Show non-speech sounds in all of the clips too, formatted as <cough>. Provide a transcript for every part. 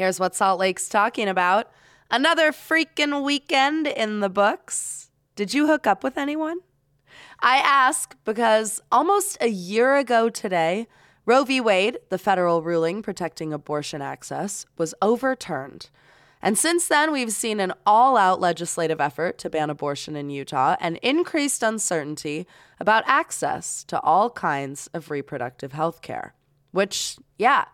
Here's what Salt Lake's talking about. Another freaking weekend in the books. Did you hook up with anyone? I ask because almost a year ago today, Roe v. Wade, the federal ruling protecting abortion access, was overturned. And since then, we've seen an all out legislative effort to ban abortion in Utah and increased uncertainty about access to all kinds of reproductive health care. Which, yeah,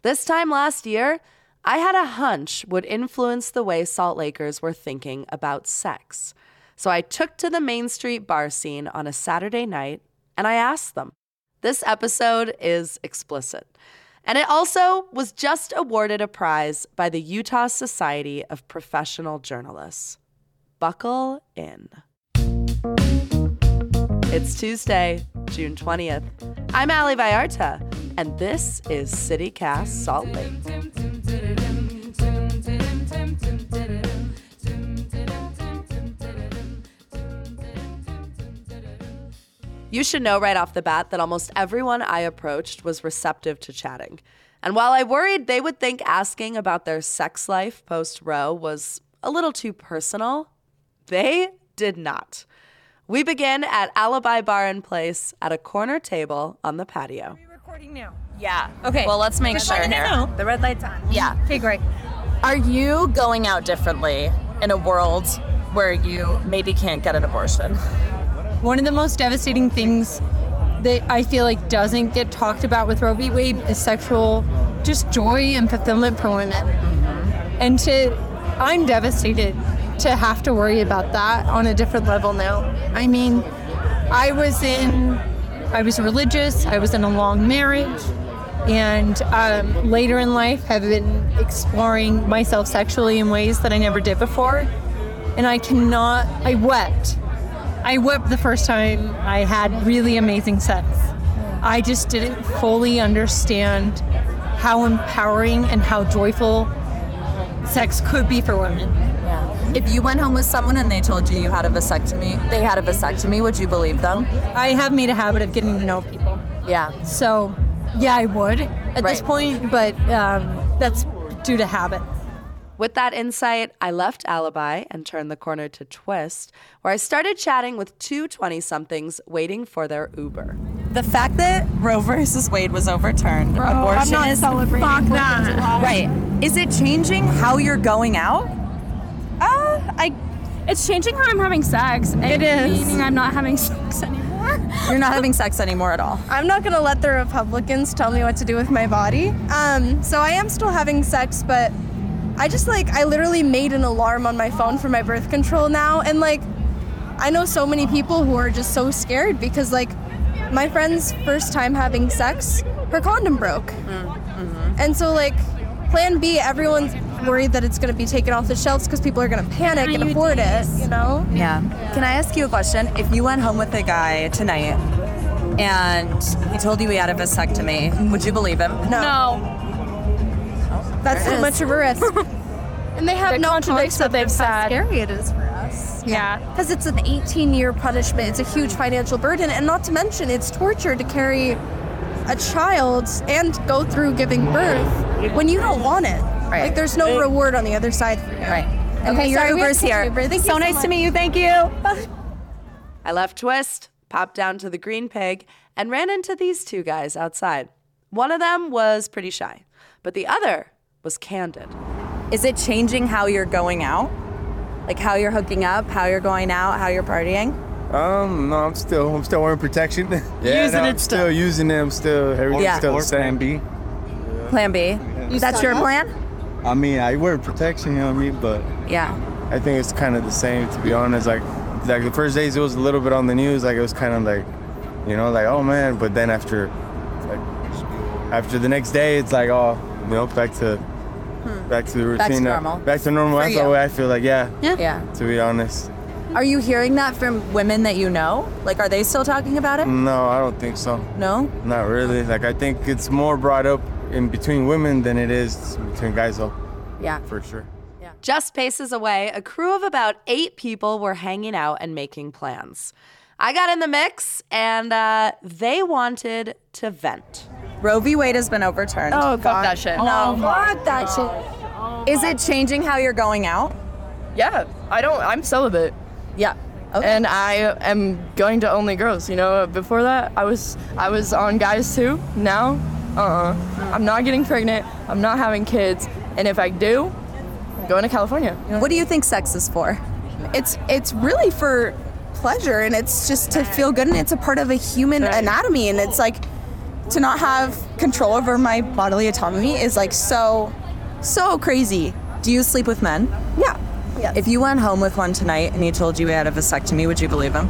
this time last year, I had a hunch would influence the way Salt Lakers were thinking about sex. So I took to the Main Street bar scene on a Saturday night and I asked them. This episode is explicit. And it also was just awarded a prize by the Utah Society of Professional Journalists. Buckle in. It's Tuesday, June 20th. I'm Ali Vallarta, and this is CityCast Salt Lake. You should know right off the bat that almost everyone I approached was receptive to chatting. And while I worried they would think asking about their sex life post Roe was a little too personal, they did not. We begin at Alibi Bar and Place at a corner table on the patio. recording now? Yeah. Okay. Well, let's make Just sure letting you here. know. The red light's on. Yeah. Okay, great. Are you going out differently in a world where you maybe can't get an abortion? One of the most devastating things that I feel like doesn't get talked about with Roe v. Wade is sexual, just joy and fulfillment for women. And to, I'm devastated to have to worry about that on a different level now. I mean, I was in, I was religious, I was in a long marriage, and um, later in life have been exploring myself sexually in ways that I never did before. And I cannot, I wept. I wept the first time I had really amazing sex. I just didn't fully understand how empowering and how joyful sex could be for women. If you went home with someone and they told you you had a vasectomy, they had a vasectomy, would you believe them? I have made a habit of getting to know people. Yeah. So, yeah, I would at this point, but um, that's due to habit. With that insight, I left Alibi and turned the corner to Twist, where I started chatting with two 20 somethings waiting for their Uber. The fact that Roe versus Wade was overturned, abortion is celebrating. Fuck that. right. Is it changing how you're going out? Uh, I. It's changing how I'm having sex. It is. Meaning I'm not having <laughs> sex anymore. You're not having sex anymore at all. I'm not gonna let the Republicans tell me what to do with my body. Um, so I am still having sex, but I just like I literally made an alarm on my phone for my birth control now, and like I know so many people who are just so scared because like my friend's first time having sex, her condom broke, mm-hmm. and so like Plan B, everyone's worried that it's gonna be taken off the shelves because people are gonna panic and afford it, you know. Yeah. Can I ask you a question? If you went home with a guy tonight and he told you he had a vasectomy, would you believe him? No. No. That's too much of a risk. <laughs> and they have It no contradicts context what of they've how said. scary it is for us. Yeah. Because it's an 18 year punishment. It's a huge financial burden. And not to mention, it's torture to carry a child and go through giving birth when you don't want it. Right. Like, there's no reward on the other side for you. Right. Okay, your sorry, we have Uber's to here. Uber. Thank you so so nice much. to meet you. Thank you. <laughs> I left Twist, popped down to the Green Pig, and ran into these two guys outside. One of them was pretty shy, but the other was candid. Is it changing how you're going out? Like how you're hooking up, how you're going out, how you're partying? Um, no, I'm still, I'm still wearing protection. <laughs> yeah, Using no, it I'm still using them. Still, everything's Yeah. still the same. B. Plan B. That's your plan? I mean, I wear protection, you know what I mean? But Yeah. I think it's kind of the same, to be honest. Like, like the first days, it was a little bit on the news. Like it was kind of like, you know, like oh man. But then after, like after the next day, it's like, oh, you know, back to back to the routine. Back to normal. Back to normal. For That's you. the way I feel like, yeah, Yeah. to be honest. Are you hearing that from women that you know? Like, are they still talking about it? No, I don't think so. No? Not really. Like, I think it's more brought up in between women than it is between guys, though, Yeah. for sure. Yeah. Just paces away, a crew of about eight people were hanging out and making plans. I got in the mix, and uh, they wanted to vent. Roe v. Wade has been overturned. Oh, fuck that shit. No. Fuck that shit. Is it changing how you're going out? Yeah, I don't. I'm celibate, Yeah. Okay. and I am going to only girls. You know, before that, I was I was on guys too. Now, uh, I'm not getting pregnant. I'm not having kids, and if I do, I'm going to California. what do you think sex is for? It's it's really for pleasure and it's just to feel good and it's a part of a human anatomy and it's like to not have control over my bodily autonomy is like so so crazy. Do you sleep with men? Yeah. Yeah. If you went home with one tonight and he told you he had a vasectomy, would you believe him?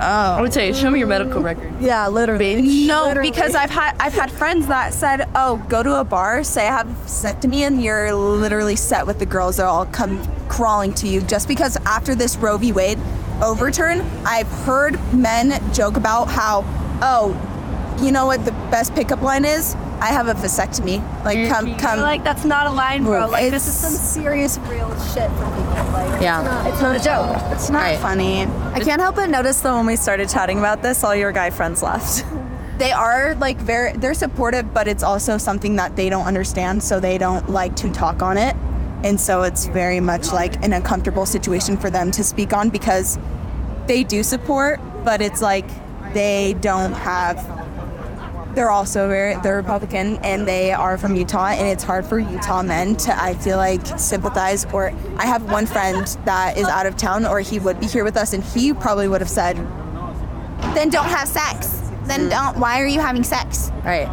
Oh. I would say, show me your medical record. Yeah, literally. No, because I've had I've had friends that said, "Oh, go to a bar, say I have vasectomy, and you're literally set with the girls. They'll all come crawling to you." Just because after this Roe v. Wade overturn, I've heard men joke about how, "Oh, you know what the best pickup line is? I have a vasectomy. Like, come, come." Like that's not a line, bro. Like it's this is some some. serious, real shit for people. Like, Yeah. it's not a joke. It's not Right. funny. I can't help but notice though when we started chatting about this, all your guy friends left. <laughs> they are like very they're supportive but it's also something that they don't understand so they don't like to talk on it and so it's very much like an uncomfortable situation for them to speak on because they do support but it's like they don't have they're also very they're republican and they are from utah and it's hard for utah men to i feel like sympathize or i have one friend that is out of town or he would be here with us and he probably would have said then don't have sex. Then don't. Why are you having sex? right.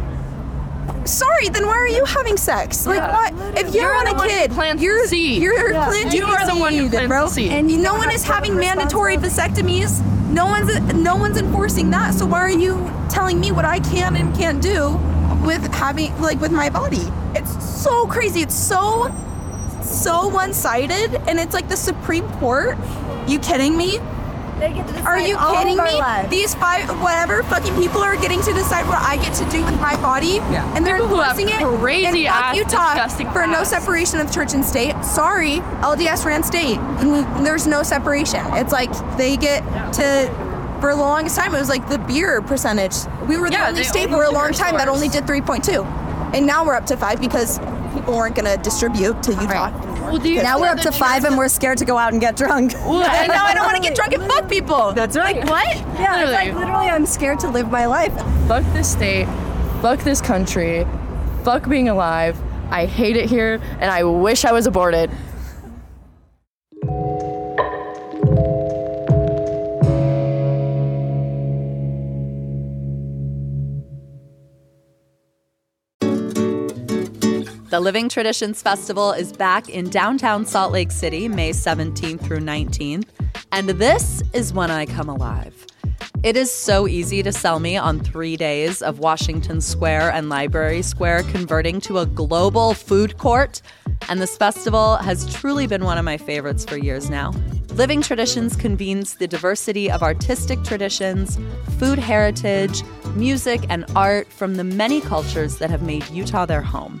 Sorry, then why are you having sex? Like what? If on the a kid, plants the you're seed. you're planting You are the one who plants bro. And no one is having mandatory vasectomies. No one's no one's enforcing that. So why are you telling me what I can and can't do with having like with my body? It's so crazy. It's so so one-sided, and it's like the Supreme Court. You kidding me? They get to decide Are you all kidding of our me? lives. These five, whatever fucking people are getting to decide what I get to do with my body, Yeah. and they're People who enforcing it. crazy and fuck ass, Utah disgusting for no separation of church and state. Sorry, LDS ran state. <laughs> There's no separation. It's like they get to. For the longest time, it was like the beer percentage. We were the Yeah, only state for a long beer time that only did 3.2, and now we're up to five because people weren't going to distribute to Utah. Well, do you Now we're up to five and we're scared to go out and get drunk. <laughs> and now I don't want to get drunk and fuck people. That's right. Like, What? Yeah, it's like Literally. literally, I'm scared to live my life. fuck this state, fuck this country, fuck being alive. I hate it here, and I wish I was aborted. The Living Traditions Festival is back in downtown Salt Lake City, May 17th through 19th. And this is when I come alive. It is so easy to sell me on three days of Washington Square and Library Square converting to a global food court. And this festival has truly been one of my favorites for years now. Living Traditions convenes the diversity of artistic traditions, food heritage, music, and art from the many cultures that have made Utah their home.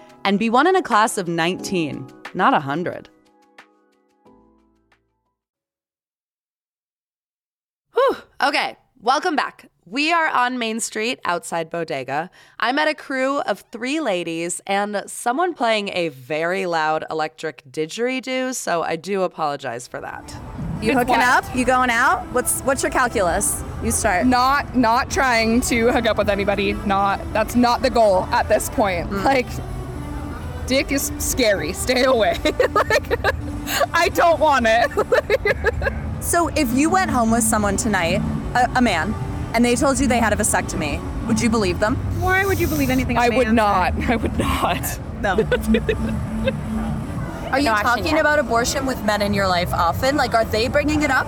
and be one in a class of 19, not 100. Whew. Okay, welcome back. We are on Main Street outside Bodega. I met a crew of three ladies and someone playing a very loud electric didgeridoo, so I do apologize for that. You hooking up? You going out? What's what's your calculus? You start. not not trying to hook up with anybody not that's not the goal at this point mm. like dick is scary stay away <laughs> like i don't want it <laughs> So if you went home with someone tonight, a, a man, and they told you they had a vasectomy, would you believe them? Why would you believe anything? i would not i would not No. <laughs> Are you talking about abortion with men in your life often? Like, are they bringing it up?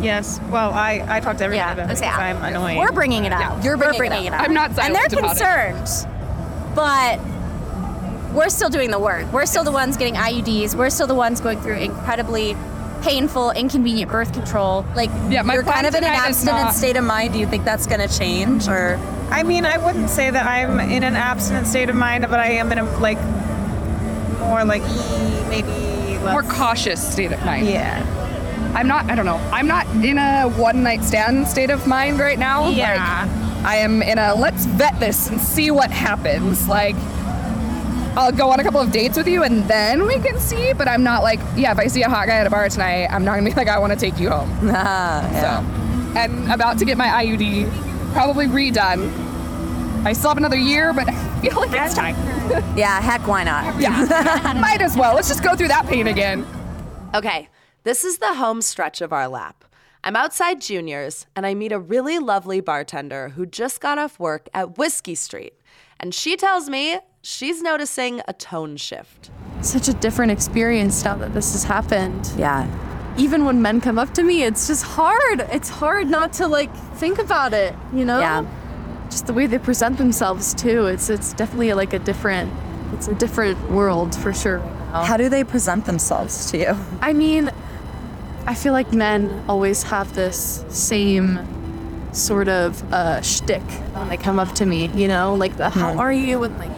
yes. Well, I I talk to every Yeah, one of them okay. I'm annoying. We're bringing it up. You're We're bringing it bringing it up. i'm not and they're silent about it. concerned, but we're still doing the work. We're still the ones getting IUDs. We're still the ones going through incredibly painful, inconvenient birth control. Like, yeah my You're kind of in an abstinent not- state of mind. Do you think that's going to change, or I mean, I wouldn't say that I'm in an abstinent state of mind, but I am in a like more like e- maybe less. more cautious state of mind Yeah. i'm not i don't know i'm not in a one night stand state of mind right now Yeah. like i am in a let's vet this and see what happens like I'll go on a couple of dates with you and then we can see. But I'm not like, yeah, if I see a hot guy at a bar tonight, I'm not gonna be <laughs> like, I want to take you home. ah, <laughs> yeah. So, and about to get my IUD probably redone. I still have another year, but I feel like it's time. <laughs> yeah, heck, why not? Yeah, might as well. Let's just go through that pain again. Okay, this is the home stretch of our lap. I'm outside Junior's and I meet a really lovely bartender who just got off work at Whiskey Street. And she tells me she's noticing a tone shift. Such a different experience now that this has happened. Yeah. Even when men come up to me, it's just hard. It's hard not to like think about it, you know? Yeah. Just the way they present themselves too. It's it's definitely like a different it's a different world for sure. How do they present themselves to you? I mean, I feel like men always have this same sort of uh, shtick when they come up to me, you know, like the how are you and like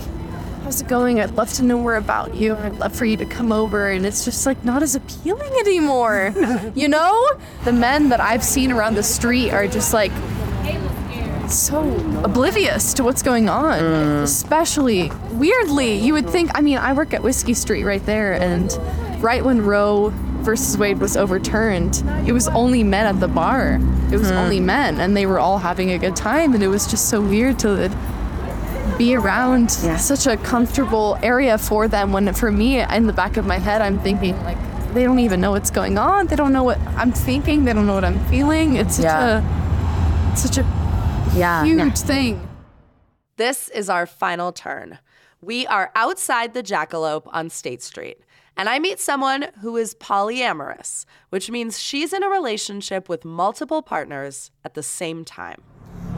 how's it going? I'd love to know more about you. I'd love for you to come over, and it's just like not as appealing anymore, <laughs> you know. The men that I've seen around the street are just like so oblivious to what's going on. Mm. Especially weirdly, you would think. I mean, I work at Whiskey Street right there, and right when Roe versus Wade was overturned, it was only men at the bar. It was hmm. only men, and they were all having a good time, and it was just so weird to be around such a comfortable area for them. When for me, in the back of my head, I'm thinking like. They don't even know what's going on. They don't know what I'm thinking. They don't know what I'm feeling. It's such Yeah. a such a Yeah. huge thing. This is our final turn. We are outside the Jackalope on State Street, and I meet someone who is polyamorous, which means she's in a relationship with multiple partners at the same time.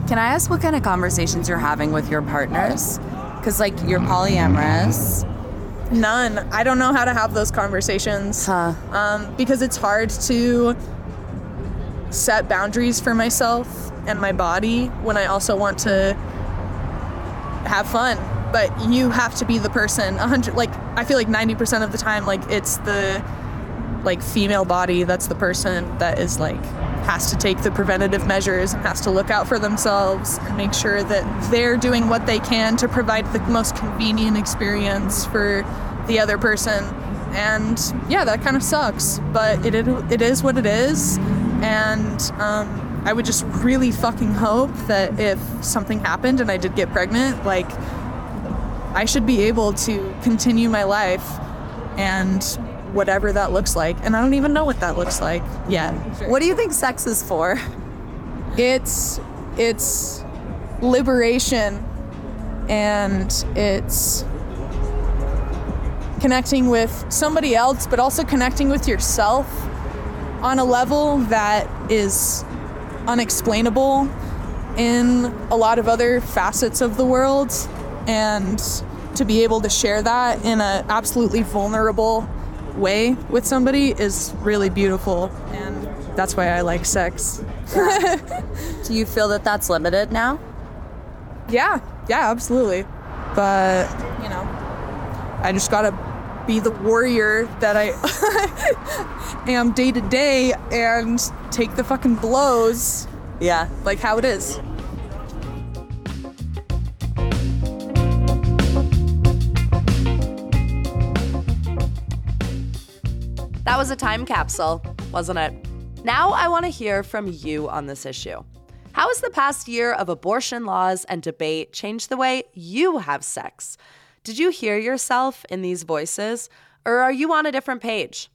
Can I ask what kind of conversations you're having with your partners? Because, like, you're polyamorous. None. I don't know how to have those conversations. Huh. Um, because it's hard to set boundaries for myself and my body when I also want to have fun. But you have to be the person. A hundred, like I feel like ninety percent of the time, like it's the like female body that's the person that is like has to take the preventative measures and has to look out for themselves and make sure that they're doing what they can to provide the most convenient experience for the other person. And yeah that kind of sucks but it, it, is what it is. And um, i would just really fucking hope that if something happened and i did get pregnant like i should be able to continue my life and whatever that looks like and i don't even know what that looks like yet What do you think sex is for? it's it's liberation and it's connecting with somebody else, but also connecting with yourself on a level that is unexplainable in a lot of other facets of the world. And to be able to share that in an absolutely vulnerable way with somebody is really beautiful. And that's why I like sex. <laughs> Do you feel that that's limited now? Yeah, yeah, absolutely. But, you know, I just gotta be the warrior that I <laughs> am day to day and take the fucking blows. Yeah. Like how it is. That was a time capsule, wasn't it? Now I want to hear from you on this issue. How has the past year of abortion laws and debate changed the way you have sex? Did you hear yourself in these voices, or are you on a different page?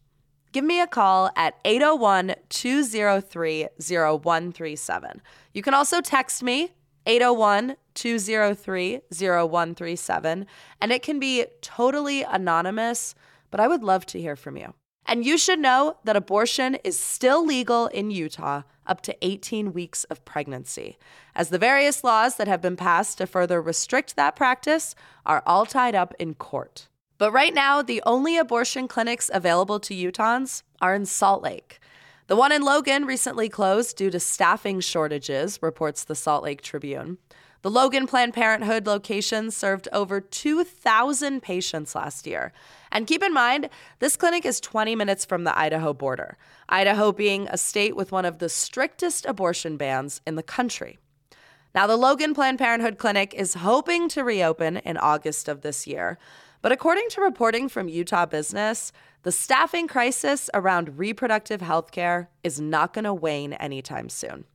Give me a call at 801 203 0137. You can also text me 801 203 0137, and it can be totally anonymous, but I would love to hear from you. And you should know that abortion is still legal in Utah up to 18 weeks of pregnancy, as the various laws that have been passed to further restrict that practice are all tied up in court. But right now, the only abortion clinics available to Utahns are in Salt Lake. The one in Logan recently closed due to staffing shortages, reports the Salt Lake Tribune. The Logan Planned Parenthood location served over 2,000 patients last year. And keep in mind, this clinic is 20 minutes from the Idaho border, Idaho being a state with one of the strictest abortion bans in the country. Now, the Logan Planned Parenthood Clinic is hoping to reopen in August of this year. But according to reporting from Utah Business, the staffing crisis around reproductive health care is not going to wane anytime soon.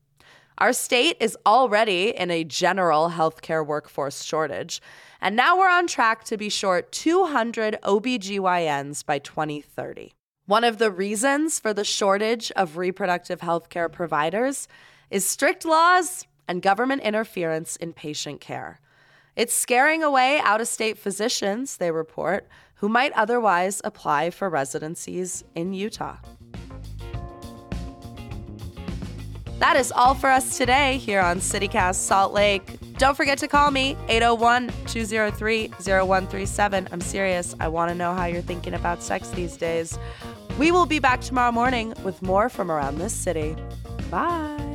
Our state is already in a general healthcare workforce shortage, and now we're on track to be short 200 OBGYNs by 2030. One of the reasons for the shortage of reproductive healthcare providers is strict laws and government interference in patient care. It's scaring away out of state physicians, they report, who might otherwise apply for residencies in Utah. That is all for us today here on CityCast Salt Lake. Don't forget to call me 801 203 0137. I'm serious. I want to know how you're thinking about sex these days. We will be back tomorrow morning with more from around this city. Bye.